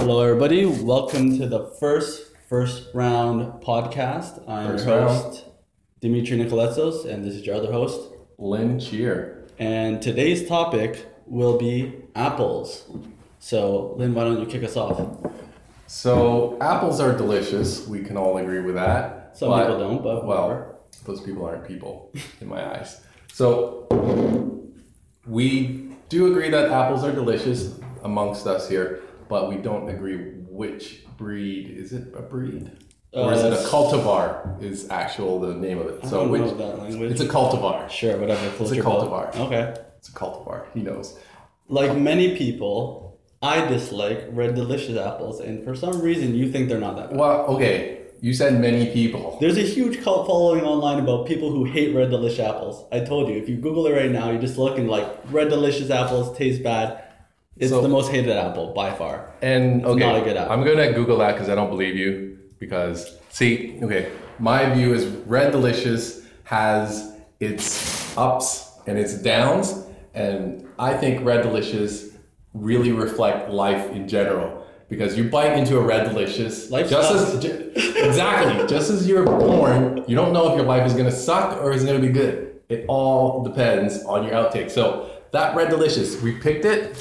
Hello, everybody. Welcome to the first first round podcast. I'm First your round. host, Dimitri Nicoletsos, and this is your other host. Lynn Cheer. And today's topic will be apples. So, Lynn, why don't you kick us off? So apples are delicious. We can all agree with that. Some people don't, but well, whatever. those people aren't people in my eyes. So we do agree that apples are delicious amongst us here, but we don't agree which breed. Is it a breed? Or is it a Uh, cultivar? Is actual the name of it? I So don't which? know that language. It's a cultivar. sure, whatever. floats a cultivar. Okay. It's a cultivar. He knows. Like many people, I dislike red delicious apples, and for some reason, you think they're not that bad. Well, okay. You said many people. There's a huge cult following online about people who hate red delicious apples. I told you, if you Google it right now, you just look and like red delicious apples taste bad. It's So- the most hated apple by far. And okay, not a good apple. I'm gonna Google that because I don't believe you. Because see, okay, my view is Red Delicious has its ups and its downs, and I think Red Delicious really reflect life in general. Because you bite into a Red Delicious, Life just sucks. as exactly, just as you're born, you don't know if your life is gonna suck or is gonna be good. It all depends on your outtake. So that Red Delicious, we picked it.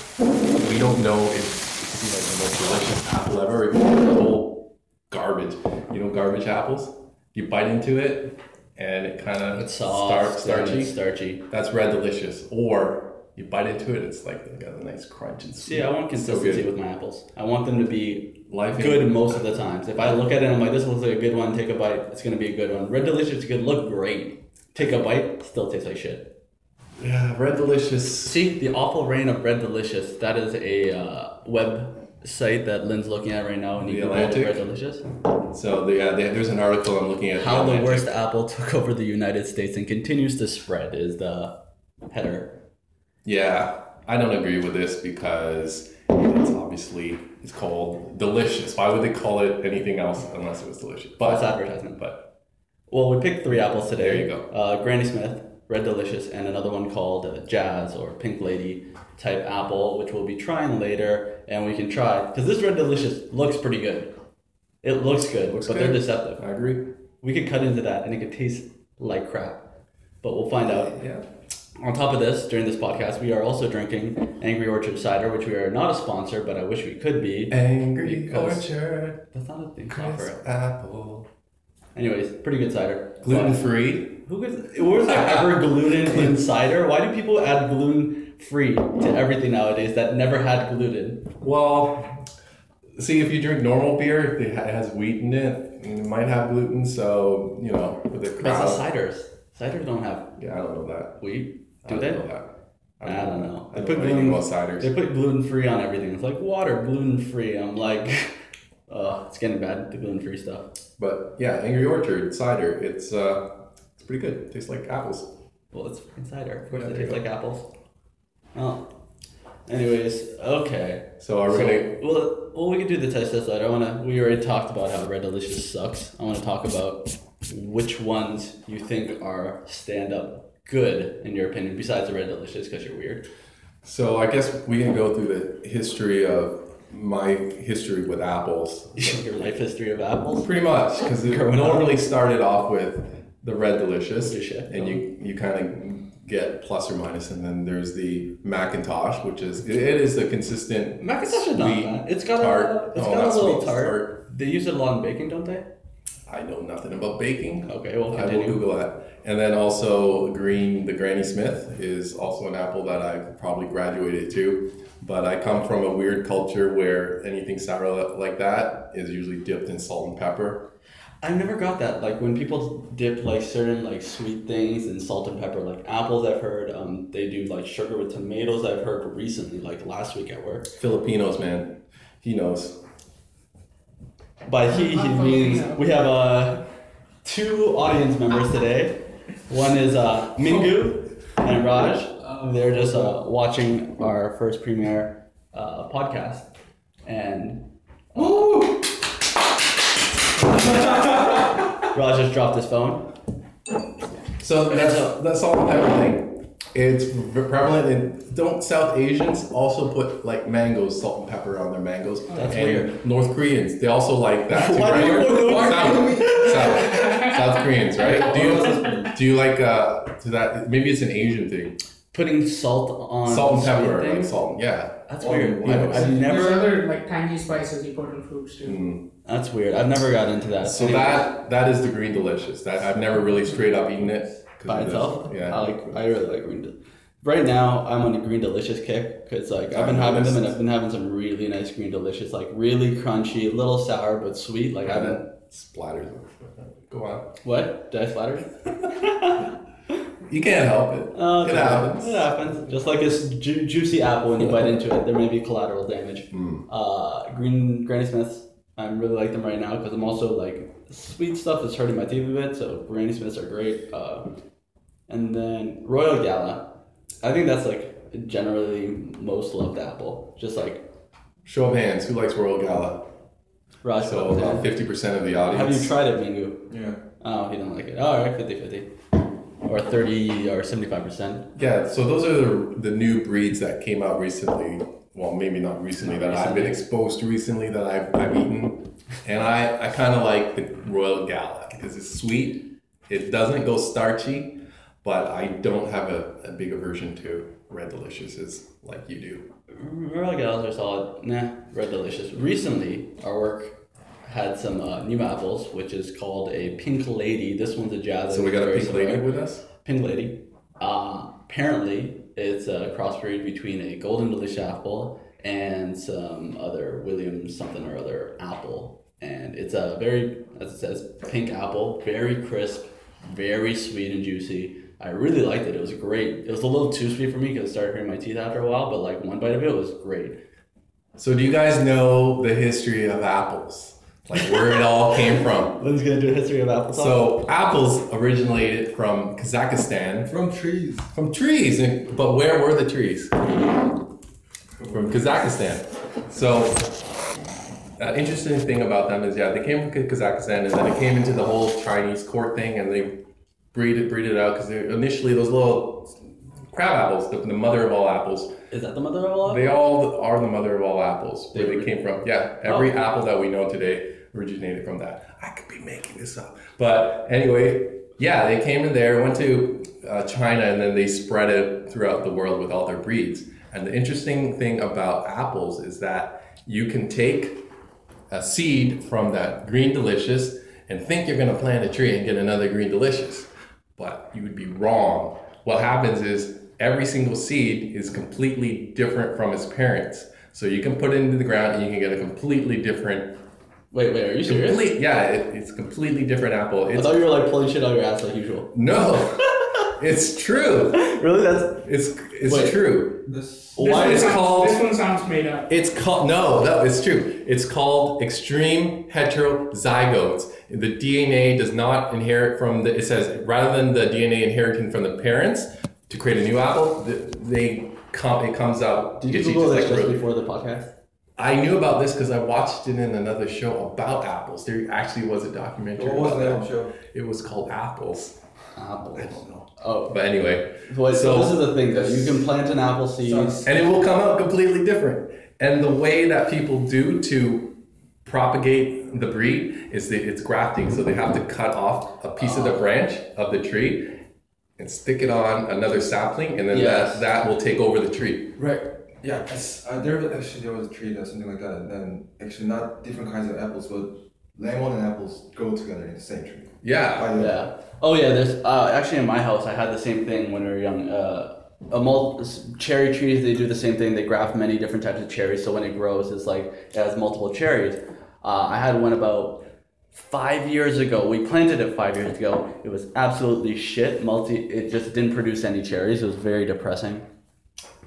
We don't know if it's like the most delicious apple ever. It's the whole garbage. You know, garbage apples. You bite into it, and it kind of It's soft, start, starchy. and starchy. That's Red Delicious. Or you bite into it, it's like got a nice crunch and sweet. See, I want So consistency good. with my apples. I want them to be Life in- good most of the times. If I look at it, I'm like, this looks like a good one. Take a bite. It's gonna be a good one. Red delicious could look great. Take a bite, still tastes like shit. Yeah, Red Delicious. See, the awful reign of Red Delicious. That is a uh, web site that Lynn's looking at right now, and you The Atlantic? Red Delicious. So the, yeah, they, there's an article I'm looking at. How the Atlantic. worst apple took over the United States and continues to spread is the header. Yeah, I don't agree with this because it's obviously it's called delicious. Why would they call it anything else unless it was delicious? But it's advertisement. but Well, we picked three apples today. There you go. Uh, Granny Smith, Red Delicious, and another one called uh, Jazz or Pink Lady type apple, which we'll be trying later, and we can try because this Red Delicious looks pretty good. It looks good, Looks but good. they're deceptive. I agree. We could cut into that, and it could taste like crap. But we'll find out. Yeah. On top of this, during this podcast, we are also drinking Angry Orchard cider, which we are not a sponsor, but I wish we could be. Angry orchard, That's not a thing. Crisp apple, Anyways, pretty good cider. gluten free. Who is, was there ever gluten in cider? Why do people add gluten free to everything nowadays that never had gluten? Well, see if you drink normal beer, it it has wheat in it. and It might have gluten, so you know with the That's the ciders. Ciders don't have Yeah, I don't know that. wheat, I do don't they? know that. I don't know. I They don't put know gluten. about ciders. They put gluten free on everything. It's like water, gluten free. I'm like, uh, it's getting bad. The gluten free stuff. But yeah, Angry Orchard cider. It's uh, it's pretty good. It tastes like apples. Well, it's cider. Of course, Yeah, it tastes like apples. Oh. Anyways, okay. So are we So, gonna? well, well, we can do the test test later. I want to. We already talked about how Red Delicious sucks. I want to talk about which ones you think are stand up good in your opinion, besides the Red Delicious, because you're weird. So I guess we can go through the history of my history with apples. your life history of apples. Pretty much, because it normally started off with the Red Delicious, shit. and you you kind of get plus or minus, and then there's the McIntosh, which is it is a consistent McIntosh is not bad. It's got tart. a. It's Oh, got a little sweet, tart. They use it a lot in baking, don't they? I know nothing about baking. Okay, well I will continue. Google that. And then also green, the Granny Smith is also an apple that I probably graduated to. But I come from a weird culture where anything sour like that is usually dipped in salt and pepper. I never got that. Like when people dip like certain like sweet things in salt and pepper, like apples. I've heard um, they do like sugar with tomatoes. I've heard recently, like last week at work. Filipinos, man, he knows. By he, he means we have uh, two audience members today. One is uh, Mingu and Raj. They're just uh, watching our first premiere uh, podcast, and Woo! Raj just dropped his phone. So that's that's all the pepper thing. It's prevalent in. Don't South Asians also put like mangoes, salt and pepper on their mangoes? That's and weird. North Koreans, they also like that. too, Why do you right? North South, South, South Koreans, right? Do you do you like uh to that? Maybe it's an Asian thing. Putting salt on Salt and pepper, like salt. Yeah. That's weird. yeah. I've, I've never. There's other like tangy spices you put in fruits too. Mm. That's weird. I've never got into that. So Anyway, that that is the green delicious. That I've never really straight up eaten it by itself, Yeah. I like. I really like green. Del- right now, I'm on a green delicious kick because like I've been having them and. I've been having some really nice green delicious, like really crunchy, a little sour but sweet. Like I've been. splatters. Go on. What? Did I splatter you? Can't help it. Uh, it happens. It happens. Just like this ju- juicy apple, when you bite into it, there may be collateral damage. Mm. Uh, green Granny Smiths, I really like them right now because I'm also like sweet stuff is hurting my teeth a bit. So Granny Smiths are great. Uh, and then Royal Gala, I think that's like generally most loved apple. Just like Show of hands. Who likes Royal Gala? Raj. So about fifty percent of the audience. Have you tried it, Mingu? Yeah. Oh, he didn't like it. All right, 50-50. or thirty or seventy five percent. Yeah, so those are the, the new breeds that came out recently. Well, maybe not recently, Not that I've been exposed to recently that I've, I've eaten. And I, I kind of like the Royal Gala because it's sweet. It doesn't go starchy, but I don't have a, a big aversion to Red Deliciouses like you do. Royal Gals are solid. Nah, Red Delicious. Recently, our work had some uh, new apples, which is called a Pink Lady. This one's a jazz. So we got a pink similar. lady with us? Pink Lady. Uh, apparently, it's a crossbreed between a Golden Delicious apple and some other Williams something or other apple. And it's a very, as it says, pink apple, very crisp, very sweet and juicy. I really liked it. It was great. It was a little too sweet for me because it started hurting my teeth after a while, but like one bite of it was great. So do you guys know the history of apples? Like where it all came from? Lynn's gonna do a history of apple So apples originated from Kazakhstan, From trees. from trees. And, but where were the trees? From Kazakhstan. So, uh, interesting thing about them is, yeah, they came from Kazakhstan, and then it came into the whole Chinese court thing, and they breeded breeded it out because initially those little crab apples, the, the mother of all apples, Is that the mother of all? they all are the mother of all apples. Where They they came from. Yeah, every Oh. apple that we know today originated from that. I could be making this up, but anyway, yeah, they came in there, went to uh, China, and then they spread it throughout the world with all their breeds. And the interesting thing about apples is that you can take a seed from that green delicious and think you're going to plant a tree and get another green delicious but you would be wrong what happens is every single seed is completely different from its parents so you can put it into the ground and you can get a completely different Wait, wait, are you serious? complete yeah it, it's completely different apple I it's thought you were like pulling shit out of your ass like usual. no it's true really? That's it's it's Wait. true This. This Why one is sounds- called- This one sounds made up. It's called no, no, it's true. It's called extreme heterozygotes. The DNA does not inherit from the. It says rather than the DNA inheriting from the parents to create a new apple, th- they come. It comes out. did you Google this just like just really- before the podcast? I knew about this because I watched it in another show about apples. There actually was a documentary. What was the that. show? It was called Apples. Apples. I don't know. Oh, But anyway, Wait, so, So- this is the thing though. You can plant an apple seed. and it will come out completely different. And the way that people do to propagate the breed is that it's grafting. So they have to cut off a piece of the ah. branch of the tree and stick it on another sapling, and then Yes. that, that will take over the tree. Right. Yeah. Uh, there was actually there was a tree or something like that, and then actually not different kinds of apples, but lemon and apples go together in the same tree. Yeah. By the- Yeah. Oh yeah. There's uh, actually in my house I had the same thing when we were young. Uh, a mul- cherry trees they do the same thing. They graft many different types of cherries, so when it grows, it's like it has multiple cherries. Uh, I had one about five years ago. We planted it five years ago. It was absolutely shit. Multi. It just didn't produce any cherries. It was very depressing.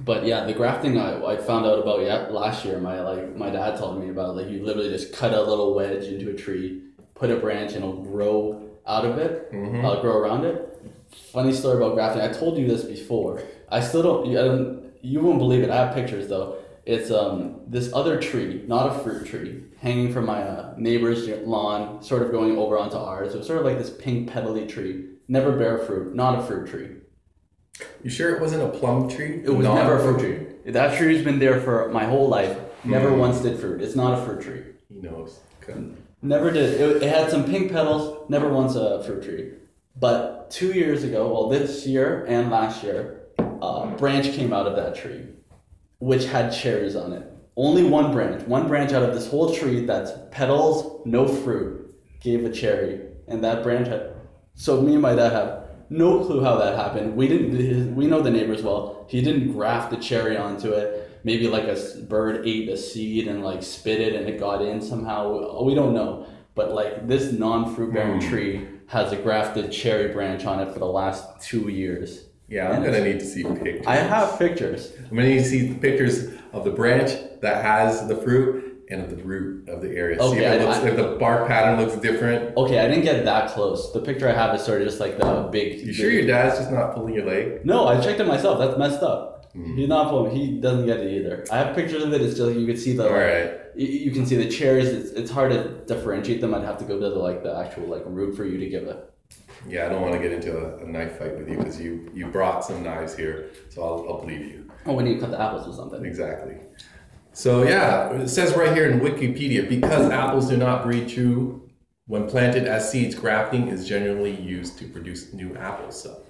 But yeah, the grafting I, I found out about yeah last year. My like my dad told me about like you literally just cut a little wedge into a tree, put a branch, and it'll grow out of it. Mhm. Uh, grow around it. Funny story about grafting. I told you this before. I still don't. You, I don't, you won't believe it. I have pictures though. It's um this other tree, not a fruit tree, hanging from my uh, neighbor's lawn, sort of going over onto ours. It was sort of like this pink petally tree. Never bear fruit. Not a fruit tree. You sure it wasn't a plum tree? It was Not never a fruit tree. That tree's been there for my whole life. Never Mm. once did fruit. It's not a fruit tree. He knows. Okay. Never did. It, it had some pink petals. Never once a fruit tree. But two years ago, well, this year and last year, a branch came out of that tree, which had cherries on it. Only one branch. One branch out of this whole tree that's petals, no fruit, gave a cherry, and that branch had. So me and my dad have no clue how that happened. We didn't. We know the neighbors well. He didn't graft the cherry onto it. Maybe like a bird ate a seed and like spit it, and it got in somehow. We don't know. But like this non-fruit bearing hmm. tree has a grafted cherry branch on it for the last two years. Yeah, I'm gonna need to see pictures. I have pictures. I'm gonna need to see pictures of the branch that has the fruit and of the root of the area. see if, I- looks, I- if the bark pattern looks different. Okay, I didn't get that close. The picture I have is sort of just like the big. You sure your dad's just not pulling your leg? No, I checked it myself. That's messed up. Hmm. He's not pulling. He doesn't get it either. I have pictures of it. It's just you can see the. All right. You, you can see the cherries. It's, it's hard to differentiate them. I'd have to go to the like the actual like root for you to give it. Yeah, I don't want to get into a, a knife fight with you because you you brought some knives here, so I'll, I'll believe you. Oh, we need to cut the apples or something. Exactly. So yeah, it says right here in Wikipedia because apples do not breed true when planted as seeds, grafting is generally used to produce new apples. So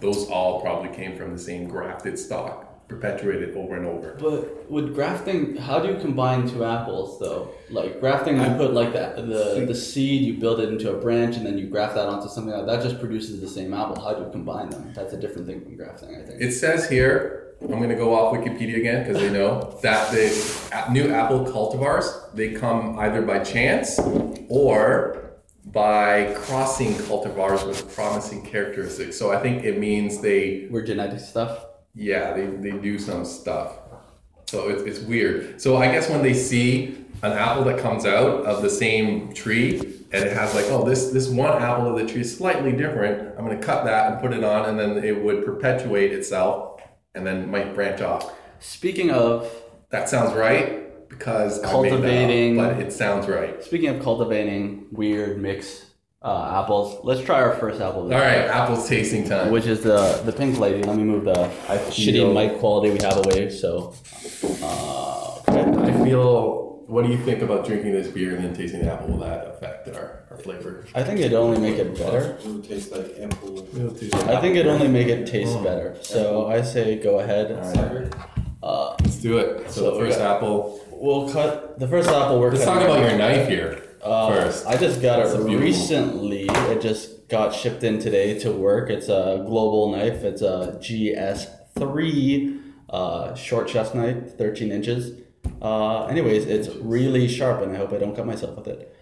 those all probably came from the same grafted stock, perpetuated over and over. But with grafting, how do you combine two apples though? Like grafting, you put like the the, the seed, you build it into a branch, and then you graft that onto something that. Just produces the same apple. How do you combine them? That's a different thing from grafting, I think. It says here, I'm going to go off Wikipedia again because they know that the new apple cultivars they come either by chance or by crossing cultivars with promising characteristics. So I think it means they We're genetic stuff. Yeah, they, they do some stuff. So it's, it's weird. So I guess when they see an apple that comes out of the same tree and it has like, oh, this this one apple of the tree is slightly different, I'm gonna cut that and put it on and then it would perpetuate itself and then might branch off. Speaking of That sounds right because I made that up, Cultivating- but it sounds right. speaking of cultivating weird mix uh, apples, let's try our first apple. All right, apples tasting time. Which is the the pink lady. Let me move the shitty feel- mic quality we have away. So, uh. I feel. What do you think about drinking this beer and then tasting the apple? Will that affect our, our flavor? I think it'd only make it better. It would taste like ample I think it'd only make it taste better. So I say go ahead. cider. Uh, Let's do it. So, So the first yeah. apple. we'll cut the first apple. We're Let's talk about your knife here Uh, first. I just got It's it a beautiful- recently. It just got shipped in today to work. It's a global knife. It's a GS3 uh, short chest knife, 13 inches. Uh, anyways, it's really sharp, and I hope I don't cut myself with it.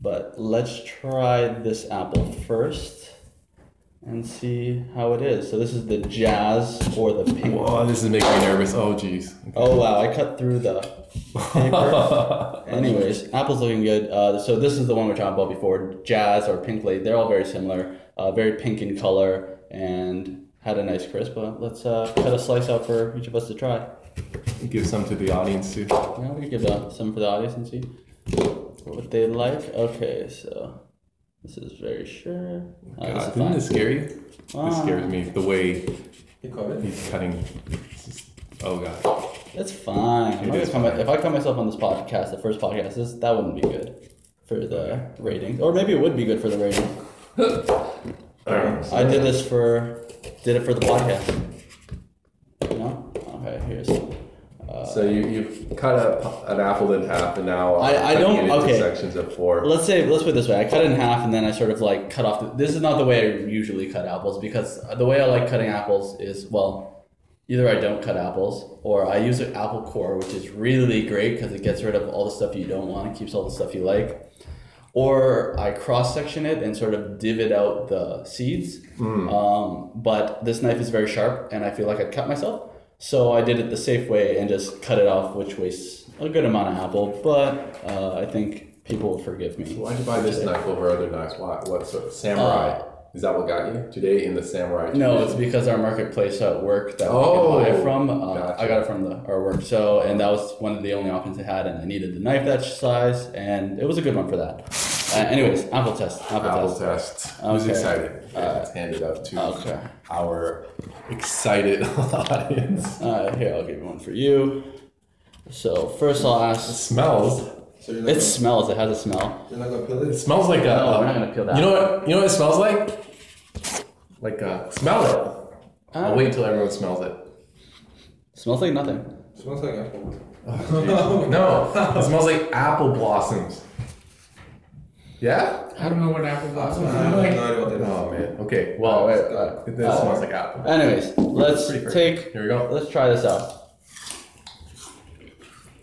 But let's try this apple first and see how it is. So this is the Jazz or the Pink. Whoa, this is making me nervous. Oh, jeez. Oh wow! I cut through the paper. Anyways, apple's looking good. Uh, so this is the one we're talking about before, Jazz or Pink Lady. They're all very similar, uh, very pink in color, and had a nice crisp. But let's uh, cut a slice out for each of us to try. Give some to the audience too. Yeah, we can give uh, some for the audience and see what they like. Okay, so this is very sure. This God, is didn't this scare you? This Ah. scares me. The way You got it? he's cutting. Oh god. It's fine. I'm It not is gonna cut my- fine. if I cut myself on this podcast, the first podcast, this, that wouldn't be good for the ratings. Or maybe it would be good for the ratings. Alright. I did this for, did it for the podcast. No? Okay, here's. Uh, So you you've cut a, an apple in half and now I- I don't- okay. sections of four. let's say, let's put it this way. I cut it in half and then I sort of like cut off. The, this is not the way I usually cut apples because the way I like cutting apples is, well, either I don't cut apples or I use an apple core, which is really great because it gets rid of all the stuff you don't want and keeps all the stuff you like. Or I cross section it and sort of divot out the seeds. Um, but this knife is very sharp and I feel like I'd cut myself. So I did it the safe way and just cut it off, which wastes a good amount of apple. But uh, I think people will forgive me. Why'd you buy this knife over other knives? Why? What sort of samurai? Uh, is that what got you today in the samurai? No, it's because our marketplace at work that Oh, we can buy from. Uh, gotcha. I got it from the our work. So, and that was one of the only options I had, and I needed the knife that size, and it was a good one for that. Uh, anyways, apple test. Apple, Apple test. test. Okay. excited? Uh, Let's hand it out to Okay. Our excited audience. Uh, here, I'll give you one for you. So first, I'll It ask. smells. So It gonna, smells. It has a smell. you're not gonna peel It it? smells like a. No, we're not gonna peel that. You know what? You know what it smells like? Like a smell it. Ah. I'll wait until everyone smells it. Smells like nothing. smells like apple. No, it smells like apple blossoms. Yeah? I don't know what apple blossom I is have no like. idea what that is. Oh man. Okay. Well, wait, it uh, this uh, smells like apple. Anyways, let's Pretty fair. take. Here we go. Let's try this out.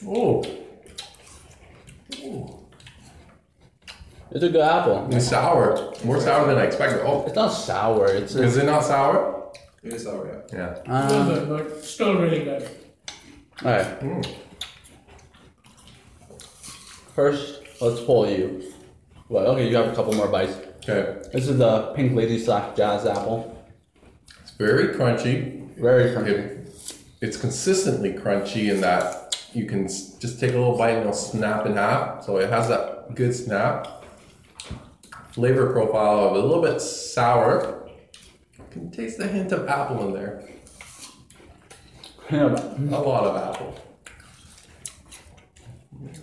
Oh, It's a good apple. it's sour. More sour than I expected. Oh, It's not sour. It's is it not sour? It is sour, yeah. Yeah. A little uh, bit, but still really good. all right. Mm. First, let's pull you. Well, okay, you have a couple more bites. Okay. This is the pink lady slash jazz apple. It's very crunchy. Very crunchy. It, it's consistently crunchy in that you can just take a little bite and it'll snap in half. So it has that good snap. Flavor profile of a little bit sour. You can taste the hint of apple in there. Yeah, A lot of apple.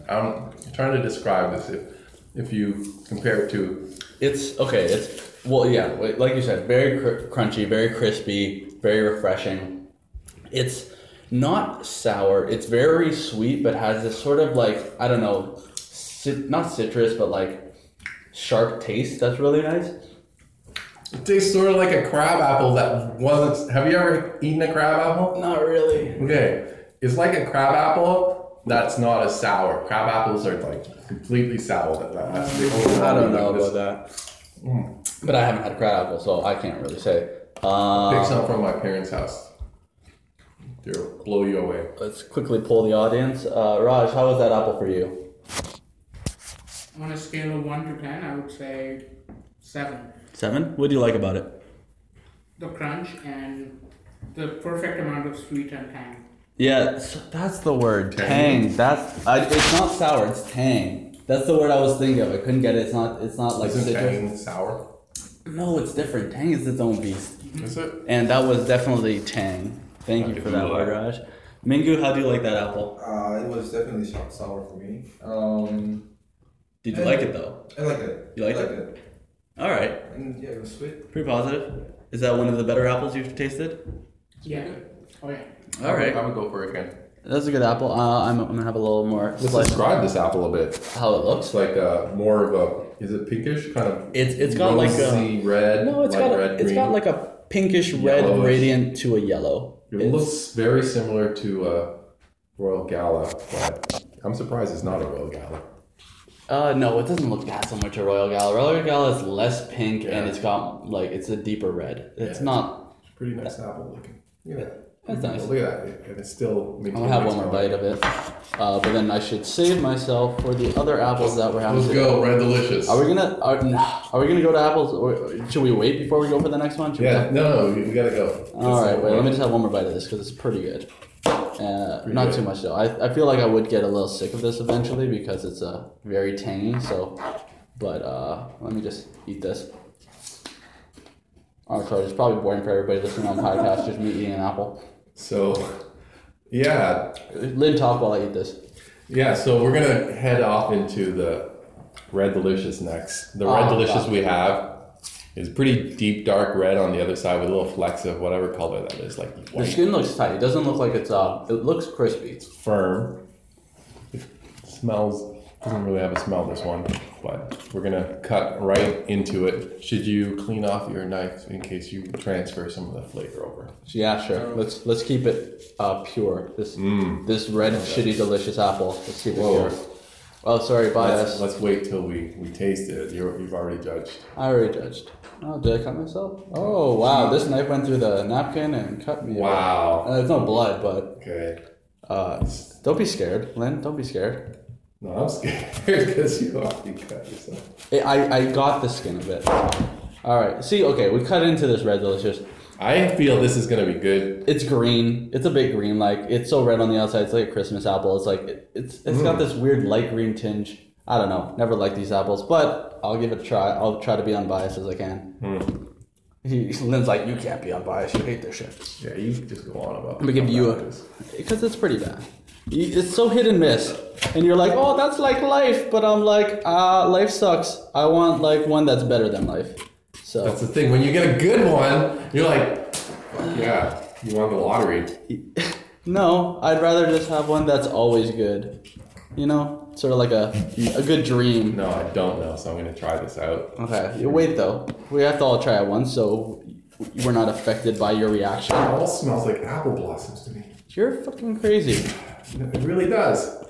I'm trying to describe this. If if you compare it to It's okay. It's well, yeah. Like you said, very cr- crunchy, very crispy, very refreshing. It's not sour. It's very sweet, but has this sort of like I don't know, cit- not citrus, but like sharp taste. That's really nice. it tastes sort of like a crab apple that wasn't. Have you ever eaten a crab apple? Not really. Okay, it's like a crab apple that's not as sour. Crab apples are like completely sour. That, that- that's the only I don't one know this- about that. But I haven't had a crab apple, so I can't really say. Pick Uh, some from my parents' house. They'll blow you away. let's quickly pull the audience. Uh, Raj, how was that apple for you? On a scale of 1 to 10, I would say 7. Seven. What do you like about it? The crunch and the perfect amount of sweet and tang. Yeah, that's the word. Tang. Tang. That's I, it's not sour. It's tang. That's the word I was thinking of. I couldn't get it. It's not. It's not like Isn't tang sour? No, it's different. Tang is its own beast, Is it? and that was definitely tang. Thank you for that cool. word, Raj. Mingu, how do you like that apple? Uh, it was definitely sour for me. Um, Did you like it though? I like it. You liked I it? it? All right, And yeah, it was sweet. pretty positive. Is that one of the better apples you've tasted? Yeah. Oh, yeah. All right, I would go for it again. that's a good apple. Uh, I'm, I'm gonna have a little more. Let's slice- describe this apple a bit. how it looks. It's like a, more of a, is it pinkish? Kind of It's it's got like a red. no. it's got red, it's green. got like a pinkish red Yellowish. gradient to a yellow. It It's- looks very similar to a Royal Gala, but I'm surprised it's not a Royal Gala. Uh, no, it doesn't look that similar to Royal Gala. Royal Gala is less pink and it's got like it's a deeper red. It's Yeah. not. It's a pretty nice apple looking. Look at that. That's nice. Look at that. And it's still. I'm gonna have one more bite of it. Uh, but then I should save myself for the other apples that we're having. Let's today. go, Red Delicious. Are we gonna are, are we gonna go to apples or should we wait before we go for the next one? Should we Yeah, no, no, we, we gotta go. All right, wait. Let me just have one more bite of this because it's pretty good. Uh, not good. too much though. I, I feel like I would get a little sick of this eventually because it's uh, very tangy. So, but uh, let me just eat this. Oh, sorry. It's probably boring for everybody listening on podcast. Just me eating an apple. So, yeah, Lynn, talk while I eat this. yeah. So we're gonna head off into the Red Delicious next. The Red Oh, Delicious God. we have is pretty deep dark red on the other side with a little flecks of whatever color that is, like The skin looks tight. It doesn't look like it's uh. It looks crispy. It's firm. It smells doesn't really have a smell this one, but we're gonna cut right into it. Should you clean off your knife in case you transfer some of the flavor over? Yeah, sure. Let's let's keep it uh, pure. This Mm. this red shitty delicious apple. Let's keep it Whoa. pure. Oh, sorry, Let's, bias. let's wait till we, we taste it. You're, you've already judged. I already judged. Oh, did I cut myself? Oh, wow. This knife went through the napkin and cut me. Wow. Uh, it's no blood, but Okay. uh, don't be scared, Lynn. Don't be scared. No, I'm scared because you already cut yourself. I, I, got the skin of it. All right. See, okay, we cut into this red delicious. I feel this is gonna be good. It's green. It's a bit green. Like it's so red on the outside. It's like a Christmas apple. It's like it, it's it's got Mm. this weird light green tinge I don't know. Never liked these apples, but I'll give it a try. I'll try to be unbiased as I can. Hmm. He, Lynn's like, you can't be unbiased. You hate this shit. Yeah, you just go on about. Let me give you a it because it's pretty bad. It's so hit and miss, and you're like, oh, that's like life, but I'm like, ah, life sucks. I want like one that's better than life. So That's the thing. When you get a good one, you're like, Fuck yeah, you won the lottery. no, I'd rather just have one that's always good. You know, sort of like a a good dream. No, I don't know, so I'm gonna try this out. Okay, you wait though. We have to all try it once, so we're not affected by your reaction. It all smells like apple blossoms to me. You're fucking crazy. It really does.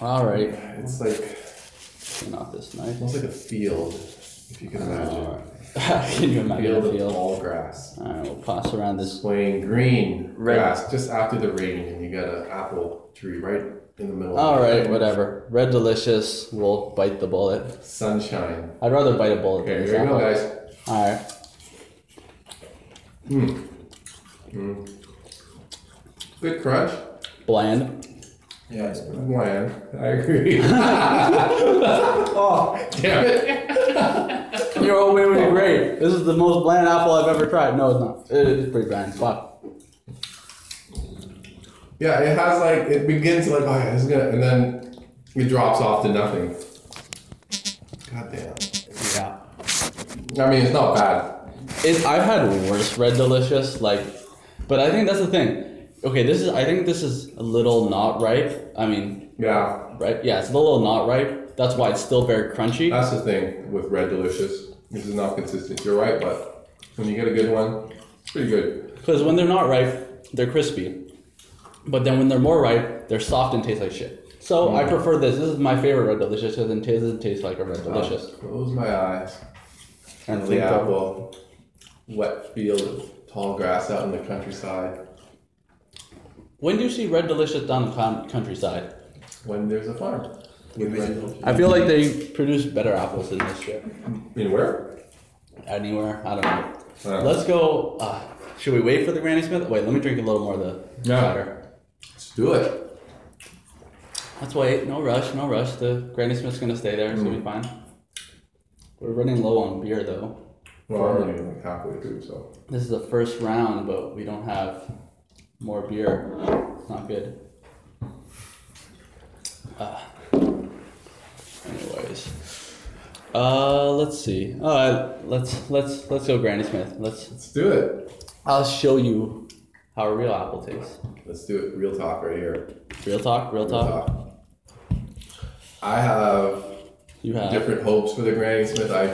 All right, It's like not this knife. almost like a field, if you can imagine. Can you imagine Field a of field? tall grass. All right, we'll pass around this. Swaying green Red. grass just after the rain, and you got an apple tree right in the middle. All right, whatever. Red delicious. We'll bite the bullet. Sunshine. I'd rather bite a bullet Okay, than here we go, guys. All right. Hmm. Hmm. Good crunch. Bland. Yeah, it's Bland. I agree. oh, damn it. You're all way, way great. This is the most bland apple I've ever tried. No, it's not. It is pretty bland. Fuck. Yeah, it has like it begins like oh yeah, this is gonna, and then it drops off to nothing. God damn. Yeah. I mean, it's not bad. It, I've had worse red delicious, like, but I think that's the thing. Okay, this is. I think this is a little not ripe. I mean, Yeah, right? Yeah, it's a little not ripe. That's why it's still very crunchy. that's the thing with Red Delicious. This is not consistent. You're right, but when you get a good one, it's pretty good. Because when they're not ripe, they're crispy. But then when they're more ripe, they're soft and taste like shit. So I mm. prefer this. This is my favorite red delicious because it doesn't taste like a red ah, delicious. I'll Close my eyes. And the of- apple, wet field of tall grass out in the countryside. When do you see red delicious down the con- countryside? When there's a farm. With Red Delicious. I feel like they produce better apples than this shit. In where? Anywhere, I don't know. Uh, Let's go. Uh, should we wait for the Granny Smith? Wait, let me drink a little more of the Yeah. cider. Let's do it. Let's wait. No rush. No rush. The Granny Smith's gonna stay there, It's gonna be fine. We're running low on beer though. Well, I'm only like halfway through, so. This is the first round, but we don't have more beer. It's not good. Uh, anyways, uh, let's see. All right, let's let's let's go, Granny Smith. Let's. Let's do it. I'll show you how a real apple tastes. Let's do it. Real talk right here. Real talk. Real Real talk. talk. I have You have. different hopes for the Granny Smith. I,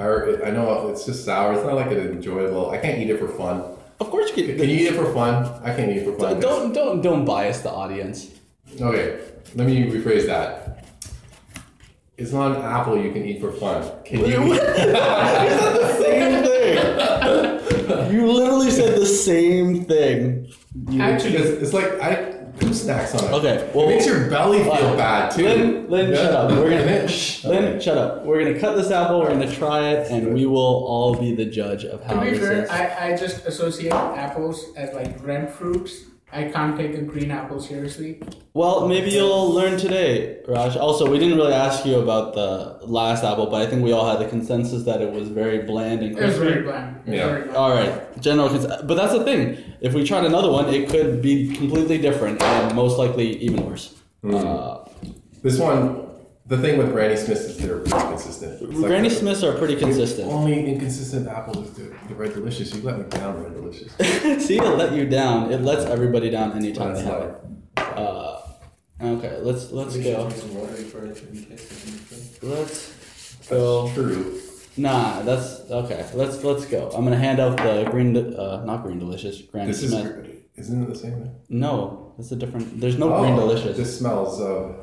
I, I know it's just sour. It's not like an enjoyable. I can't eat it for fun. Of course, you can. Can you eat it for fun? I can't eat it for fun. Don't don't don't bias the audience. Okay, let me rephrase that. It's not an apple you can eat for fun. Can you? eat- the Same thing. you literally said the same thing. You- Actually, Because it's like I put snacks on it. Okay, well- it makes your belly feel Fine. bad too. Lynn, Lynn, Yeah. shut up. We're gonna it- shh, Lynn, shut up. We're gonna cut this apple. We're gonna try it, and we will all be the judge of how to be this fair, is. I, I just associate apples as like red fruits. I can't take a green apple seriously. Well, maybe you'll learn today, Raj. Also, we didn't really ask you about the last apple, but I think we all had the consensus that it was very bland and It was very crispy. bland. Was Yeah. very bland. All right, general consensus. But that's the thing. If we tried another one, it could be completely different and most likely even worse. Uh, This one, the thing with Granny Smiths is they're pretty consistent. It's like Granny the- Smiths are pretty The consistent. only inconsistent apple is the, the Red Delicious. You let me down, Red Delicious. See, it let you down. It lets everybody down anytime they have it. Uh, okay, let's let's go. some water before it can be tasted. Let's go. True. Nah, that's okay. Let's let's go. I'm gonna hand out the green, uh, not green delicious, Granny This is Smith. isn't it the same? Thing? No, it's a different. There's no green delicious. This smells of.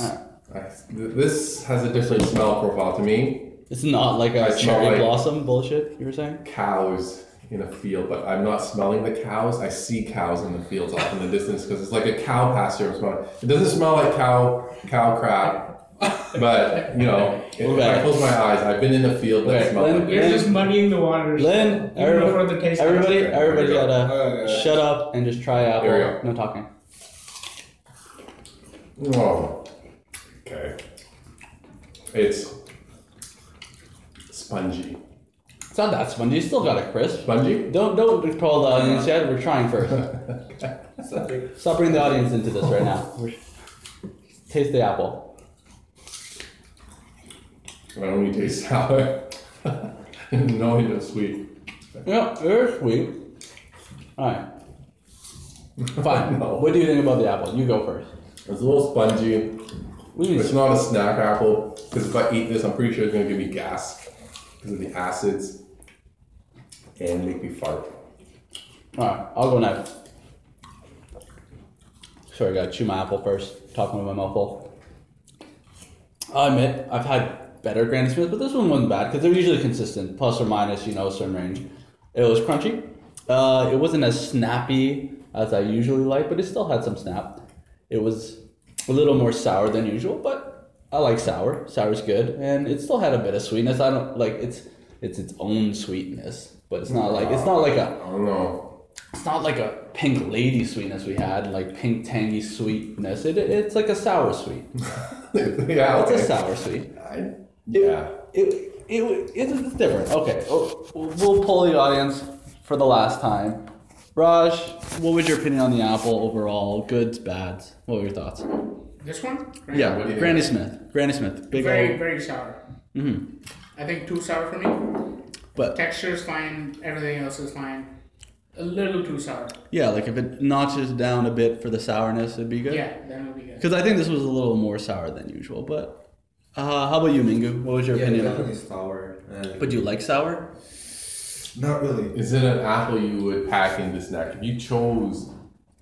Ah. I, this has a different smell profile to me. It's not like a I cherry like- blossom bullshit. You were saying? Cows in a field, but I'm not smelling the cows. I see cows in the fields off in the distance because it's like a cow pasture. I'm smelling. It doesn't smell like cow cow crap, but you know, if Okay. I close my eyes, I've been in a field that Okay, smells like You're just muddying the waters. Lynn, Even everybody, the everybody, everybody there we go. gotta oh, Okay. shut up and just try apple. There we go. No talking. Oh. Okay. It's spongy. It's not that spongy. You still got a crisp. Spongy? Don't don't call the audience yet. We're trying first. Stop bringing the audience into this right now. Taste the apple. I only taste sour. no, it's sweet. Yeah, they're sweet. All right. Fine. No. What do you think about the apple? You go first. It's a little spongy. It's not a snack apple because if I eat this, I'm pretty sure it's gonna give me gas because of the acids and make me fart. All right, I'll go next. Sorry, I gotta chew my apple first. Talking with my mouth full. I'll admit I've had better Granny Smith, but this one wasn't bad because they're usually consistent, plus or minus, you know, a certain range. It was crunchy. Uh, it wasn't as snappy as I usually like, but it still had some snap. It was a little more sour than usual, but I like sour. Sour's good, and it still had a bit of sweetness. I don't like it's it's its own sweetness, but it's not like it's not like a I don't know. it's not like a pink lady sweetness we had, like pink tangy sweetness. It, it's like a sour sweet. yeah, It's okay. a sour sweet. I, yeah. It, it, it's different. Okay, oh, we'll pull the audience for the last time. Raj, what was your opinion on the apple overall? Goods, bads? What were your thoughts? This one? Yeah, what Granny Smith. Granny Smith. Big Very, old. very sour. hmm I think too sour for me. But Texture is fine. Everything else is fine. A little too sour. yeah, like if it notches down a bit for the sourness, it'd be good. Yeah, then it'll be good. Because I think this was a little more sour than usual. But uh, how about you, Mingu? What was your Yeah, opinion on definitely it? sour. And But do you like sour? not really. Is it an apple you would pack in the snack? If you chose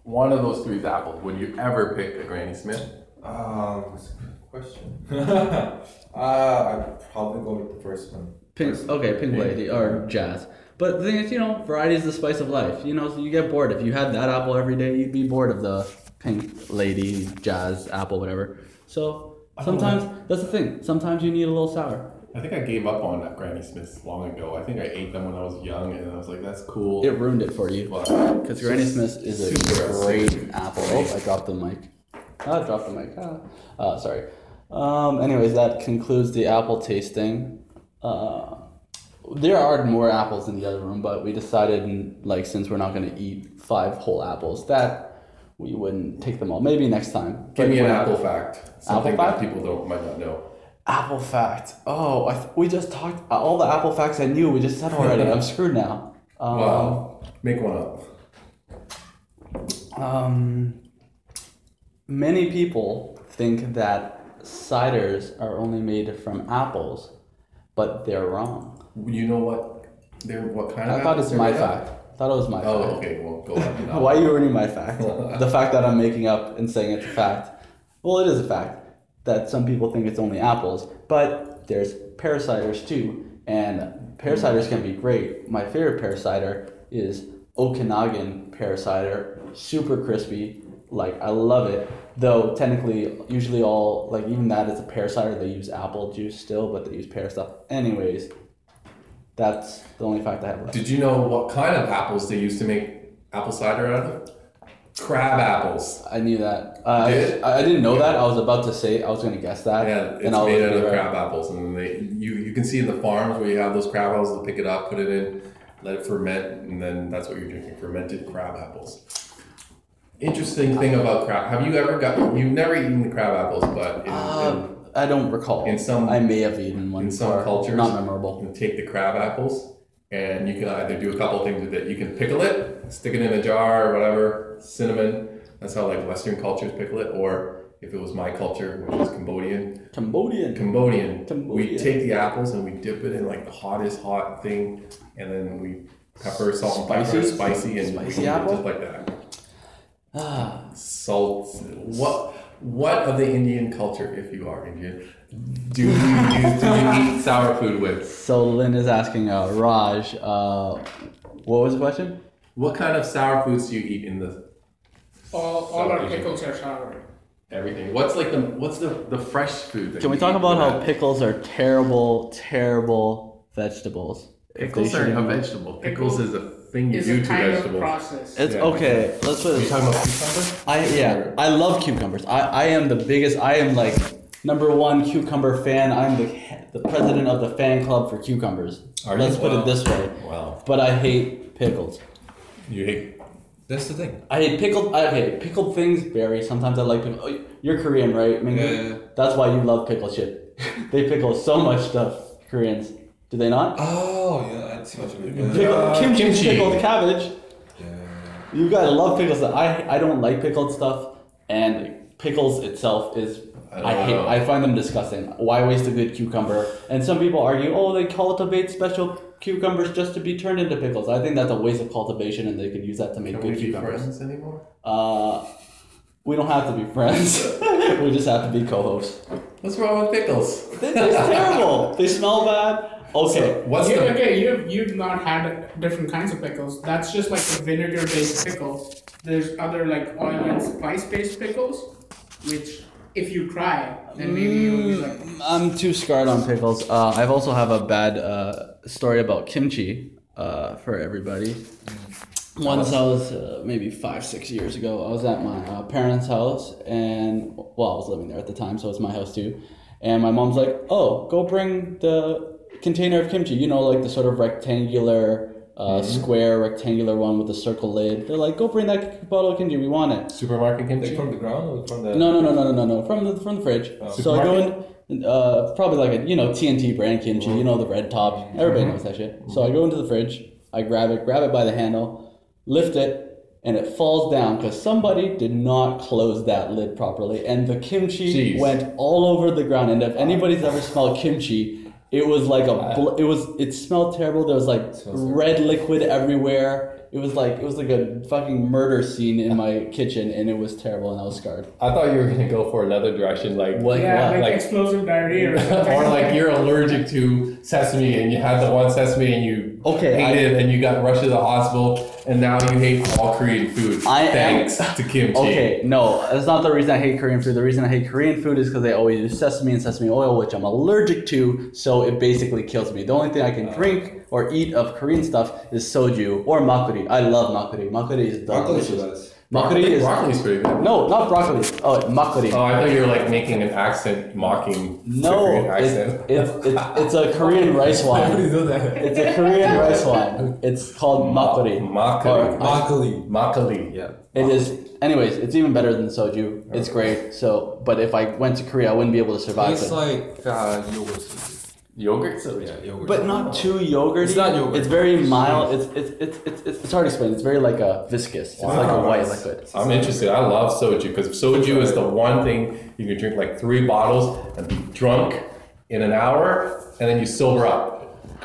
one of those three apples, would you ever pick a Granny Smith? Um, that's a good question. uh, I'd probably go with the first one. Pink, First. okay, pink Pink. lady or jazz. But the thing is, you know, variety is the spice of life. You know, so you get bored. If you had that apple every day, you'd be bored of the pink lady, jazz, apple, whatever. So sometimes that's the thing. Sometimes you need a little sour. I think I gave up on that Granny Smiths long ago. I think I ate them when I was young, and I was like, "That's cool." It ruined it for you. Because Granny Smith is a Super great apple. Oh, I dropped the mic. Ah, I dropped the mic. Ah. Uh, sorry. Um, anyways, that concludes the apple tasting. Uh, there are more apples in the other room, but we decided, like, since we're not going to eat five whole apples, that we wouldn't take them all. Maybe next time. give me an apple fact. Something fact? that people don't might not know. Apple fact. Oh, I th- we just talked all the apple facts I knew. We just said already. I'm screwed now. Um, Wow. Make one up. Um, many people think that ciders are only made from apples, but they're wrong. You know what? They're what kind of? I thought it's my fact. I thought it was my Oh, fact. okay. Well, go on. Why are you ruining my fact? the fact that I'm making up and saying it's a fact. Well, it is a fact that some people think it's only apples, but there's pear ciders too, and pear ciders can be great. My favorite pear cider is Okanagan pear cider, super crispy. Like I love it. Though technically, usually all like even that is a pear cider. They use apple juice still, but they use pear stuff. Anyways, that's the only fact I have left. Did you know what kind of apples they used to make apple cider out of? Crab apples. I knew that. Uh, Did? I, I didn't know that. I was about to say. I was going to guess that. Yeah, it's and I was made out of right. crab apples, and they you you can see in the farms where you have those crab apples. They pick it up, put it in, let it ferment, and then that's what you're drinking: fermented crab apples. Interesting thing about crab. Have you ever got? You've never eaten the crab apples, but in, Uh, I don't recall. In some- I may have eaten one. in some cultures- not memorable. You take the crab apples and you can either do a couple things with it. You can pickle it, stick it in a jar or whatever, cinnamon. That's how like Western cultures pickle it. Or if it was my culture, which is Cambodian, Cambodian. Cambodian, we take the apples and we dip it in like the hottest hot thing, and then we pepper, salt, and pepper, Spicy? spicy, and Spicy we apple? just like that. Ah, Salt. What? What of the Indian culture, if you are Indian, do you use, do you eat sour food with? so Lynn is asking uh, Raj. Uh, what was the question? What kind of sour foods do you eat in the All, all our Asian. pickles are sour. everything? What's like the what's the the fresh food? That Can we you talk eat about how pickles are terrible, terrible vegetables? If they pickles are shouldn't a vegetable? Pickles Pickle is a thing you It's do a to kind of vegetables. process. It's Yeah. okay. Let's put it you talking about cucumber? I yeah, I love cucumbers. I, I am the biggest. I am like number one cucumber fan. I'm the the president of the fan club for cucumbers. Are Let's you? put Wow. it this way. Wow. But I hate pickles. You hate. That's the thing. I hate pickled. I hate pickled things. Very. Sometimes I like pickle. Oh, you're Korean, right? Mingu? Yeah, yeah, yeah. That's why you love pickle shit. they pickle so much stuff. Koreans. Do they not? Oh yeah, I see what you mean. Yeah. Pickle, Uh, kimchi, kimchi. pickled cabbage. yeah. You guys love pickles. I I don't like pickled stuff, and pickles itself is I I, hate. know. I find them disgusting. Why waste a good cucumber? And some people argue, oh, they cultivate special cucumbers just to be turned into pickles. I think that's a waste of cultivation, and they could use that to make Can good we be cucumbers. friends anymore? Uh, we don't have to be friends. we just have to be co-hosts. What's wrong with pickles? They taste terrible. They smell bad. Okay. What's You, the okay, you've you've not had different kinds of pickles. That's just like a vinegar-based pickle. There's other like oil and spice-based pickles, which if you try, then maybe you'll be like, Mm, I'm too scarred on pickles. Uh, I've also have a bad uh, story about kimchi uh, for everybody. Once I was uh, maybe five, six years ago, I was at my uh, parents' house, and well, I was living there at the time, so it's my house too. And my mom's like, "Oh, go bring the container of kimchi. You know, like the sort of rectangular, uh, square rectangular one with the circle lid. They're like, go bring that bottle of kimchi. We want it." supermarket kimchi? Like from the ground or from the? No, no, no, no, no, no, no. From the from the fridge. so I go in, uh, probably like a you know T&T brand kimchi. You know the red top. Everybody knows that shit. So I go into the fridge. I grab it, grab it by the handle, lift it, and it falls down because somebody did not close that lid properly, and the kimchi Jeez. went all over the ground. And if anybody's ever smelled kimchi. It was like a. Bl- it was. It smelled terrible. There was like red liquid everywhere. It was like it was like a fucking murder scene in my kitchen, and it was terrible, and I was scarred. I thought you were gonna go for another direction, like What? yeah, like, like- explosive diarrhea. Or, or like you're allergic to sesame and you had the one sesame and you Okay, I- hated it and you got rushed to the hospital and now you hate all Korean food. I am- thanks to kimchi. Okay, no, that's not the reason I hate Korean food. The reason I hate Korean food is because they always use sesame and sesame oil, which I'm allergic to, so it basically kills me. The only thing I can uh. drink or eat of Korean stuff is soju or makgeolli. I love makgeolli. Makgeolli is Broccoli delicious. Makgeolli is broccoli's pretty good. no, not broccoli. Oh, makgeolli. Oh, I thought you were like making an accent, mocking no, Korean accent. it's, it's, it's a Korean rice wine. know that? It's a Korean rice wine. It's called makgeolli. Makgeolli. Broccoli. Makgeolli. Yeah. It is. Anyways, it's even better than soju. It's great. So, but if I went to Korea, I wouldn't be able to survive. It's like uh, yogurt. Yogurt so Yeah, yogurt. But not oh. too yogurty. It's not yogurt. It's very mild. It's it's it's it's, it's, it's hard to explain. It's very like a viscous. It's like a white liquid. I'm interested. I love soju because soju is the one thing you can drink like three bottles and be drunk in an hour and then you sober up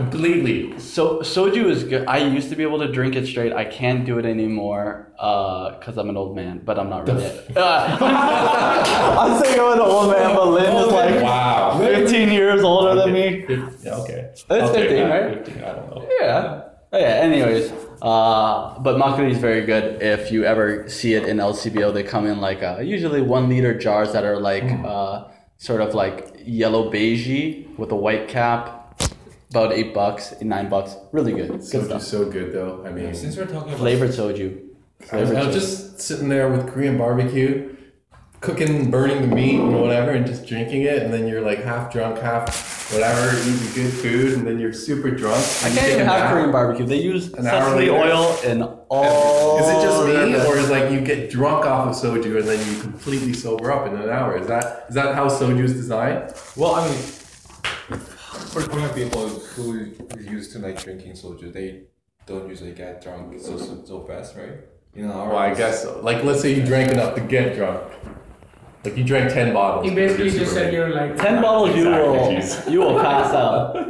completely. So soju is good. I used to be able to drink it straight. I can't do it anymore because I'm an old man. But I'm not really. Uh, I'm saying I'm an old man, but Lynn is like Wow. 15 years older than me. Yeah, okay. It's I'll 15, right? 15, I don't know. Yeah. Oh, yeah. Anyways, uh, but makgeolli is very good. If you ever see it in LCBO, they come in like uh, usually one liter jars that are like uh, sort of like yellow beigey with a white cap. About eight bucks, nine bucks. Really good. Good Soju's stuff. so good though. I mean, Since we're talking about Flavored soju. I was, Flavored I was just sitting there with Korean barbecue, cooking, burning the meat and whatever, and just drinking it, and then you're like half drunk, half whatever, eating good food, and then you're super drunk. I and you can't even have nap. Korean barbecue. They use An sesame oil in all. Is it just me, or is like you get drunk off of soju and then you completely sober up in an hour? Is that is that how soju is designed? Well, I mean, for Korean people who is used to like drinking soju, they don't usually get drunk so so, so fast, right? You know. Well, I guess so. Like, let's say you drank enough to get drunk. Like you drank ten bottles. You basically just said you're like Ten bottles, you Exactly, will jeez. you will pass out.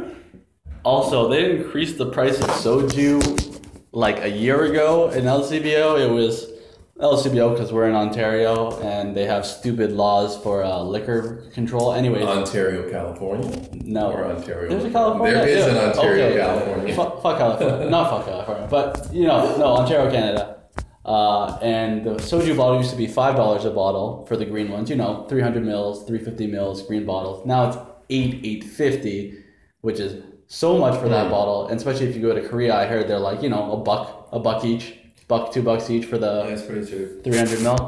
Also, they increased the price of soju like a year ago in LCBO. It was LCBO because we're in Ontario and they have stupid laws for uh, liquor control. Anyways, Ontario, California. no, Or Ontario. There's a California. There is an Ontario, Okay. California. Fuck, fuck California. Not fuck California, but you know, no Ontario, Canada. Uh, and the soju bottle used to be five dollars a bottle for the green ones. You know, three hundred mils, three fifty mils, green bottles. Now it's eight eight fifty, which is so much for that Mm. bottle. And especially if you go to Korea, I heard they're like you know a buck, a buck each, buck two bucks each for the Yeah, pretty cheap. 300 mil.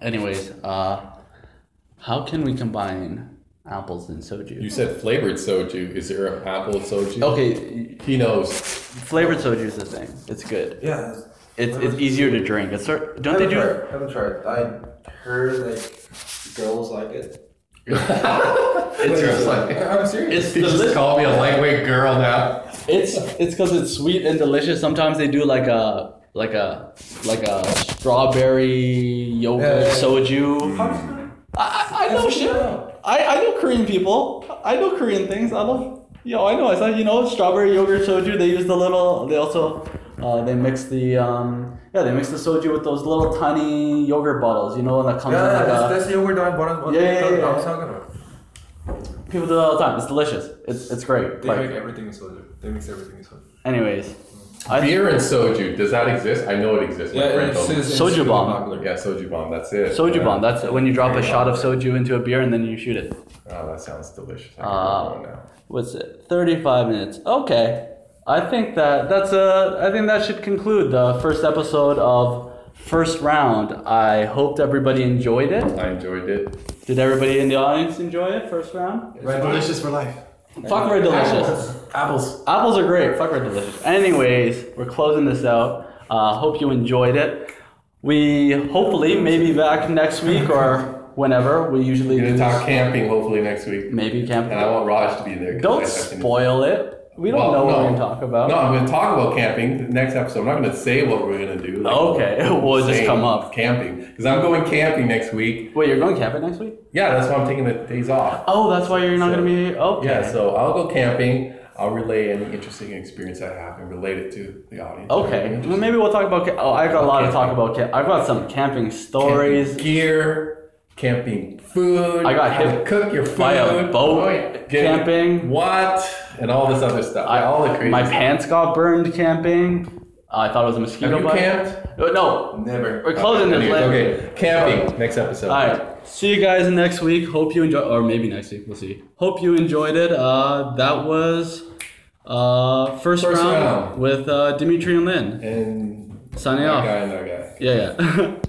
Anyways, uh, how can we combine apples and soju. You said flavored soju. Is there an apple soju? Okay, He knows. flavored soju is the thing. It's good. Yeah. It's it's easier to drink. It's sort- don't they haven't do? Tried, haven't tried. I heard like girls like it. It's just like I'm serious. It's he just delicious. called me a lightweight girl now. It's it's because it's sweet and delicious. Sometimes they do like a like a like a strawberry yogurt Yeah, yeah, yeah. soju. How does that- I, I I know shit. I. I, I know Korean people. I know Korean things. I love. Yo, I know. I saw you know strawberry yogurt soju. They use the little. They also uh, they mix the um yeah they mix the soju with those little tiny yogurt bottles. You know that comes Yeah, in like that's, a, that's the yogurt that I bought. Yeah, yeah, yeah, yeah. people do it all the time. It's delicious. It's it's great. They Like, make everything in soju. They mix everything in soju. anyways, I Beer and soju. Does that exist? I know it exists. My friend told me. Soju bomb. Yeah, soju bomb. That's it. soju Yeah. bomb. That's when you drop a shot of soju into a beer and then you shoot it. Oh, that sounds delicious. I can Uh, go now. What's it? Thirty-five minutes. Okay. I think that that's a. I think that should conclude the first episode of first round. I hoped everybody enjoyed it. I enjoyed it. Did everybody in the audience enjoy it? First round. Red delicious for life. Fuck red delicious. Apples. Apples are great. Fuck red delicious. Anyways, we're closing this out. Uh, hope you enjoyed it. We hopefully may be back next week or whenever. We usually We're do gonna talk camping hopefully next week, maybe camp. and I want Raj to be there. 'cause Don't I- I can- spoil it. We don't Well, know what no. we're gonna talk about. No, I'm going to talk about camping the next episode. I'm not going to say what we're going to do. Okay, we'll just saying come up. camping because I'm going camping next week. Wait, you're going camping next week? Yeah, that's why I'm taking the days off. Oh, that's why you're not So- gonna be okay. Yeah, so I'll go camping. I'll relay any interesting experience I have and relate it to the audience. Okay, well, maybe we'll talk about. Ca- oh, I've got a lot to talk about. Ca- I've got some camping stories. Camping gear, camping food. I got hit cook your food. by a boat yeah. Camping. What and all this other stuff. I, yeah, all the crazy. my stuff. pants got burned camping. I thought it was a mosquito Have you bite. camped? Uh, No. Never. We're closing this. Anyways, later. Okay, camping next episode. All right. See you guys next week. Hope you enjoy, or maybe next week. We'll see. Hope you enjoyed it. Uh, that was uh, first, First round, round. with uh, Dimitri and Lynn. And Signing off. guy and that guy. Yeah, yeah.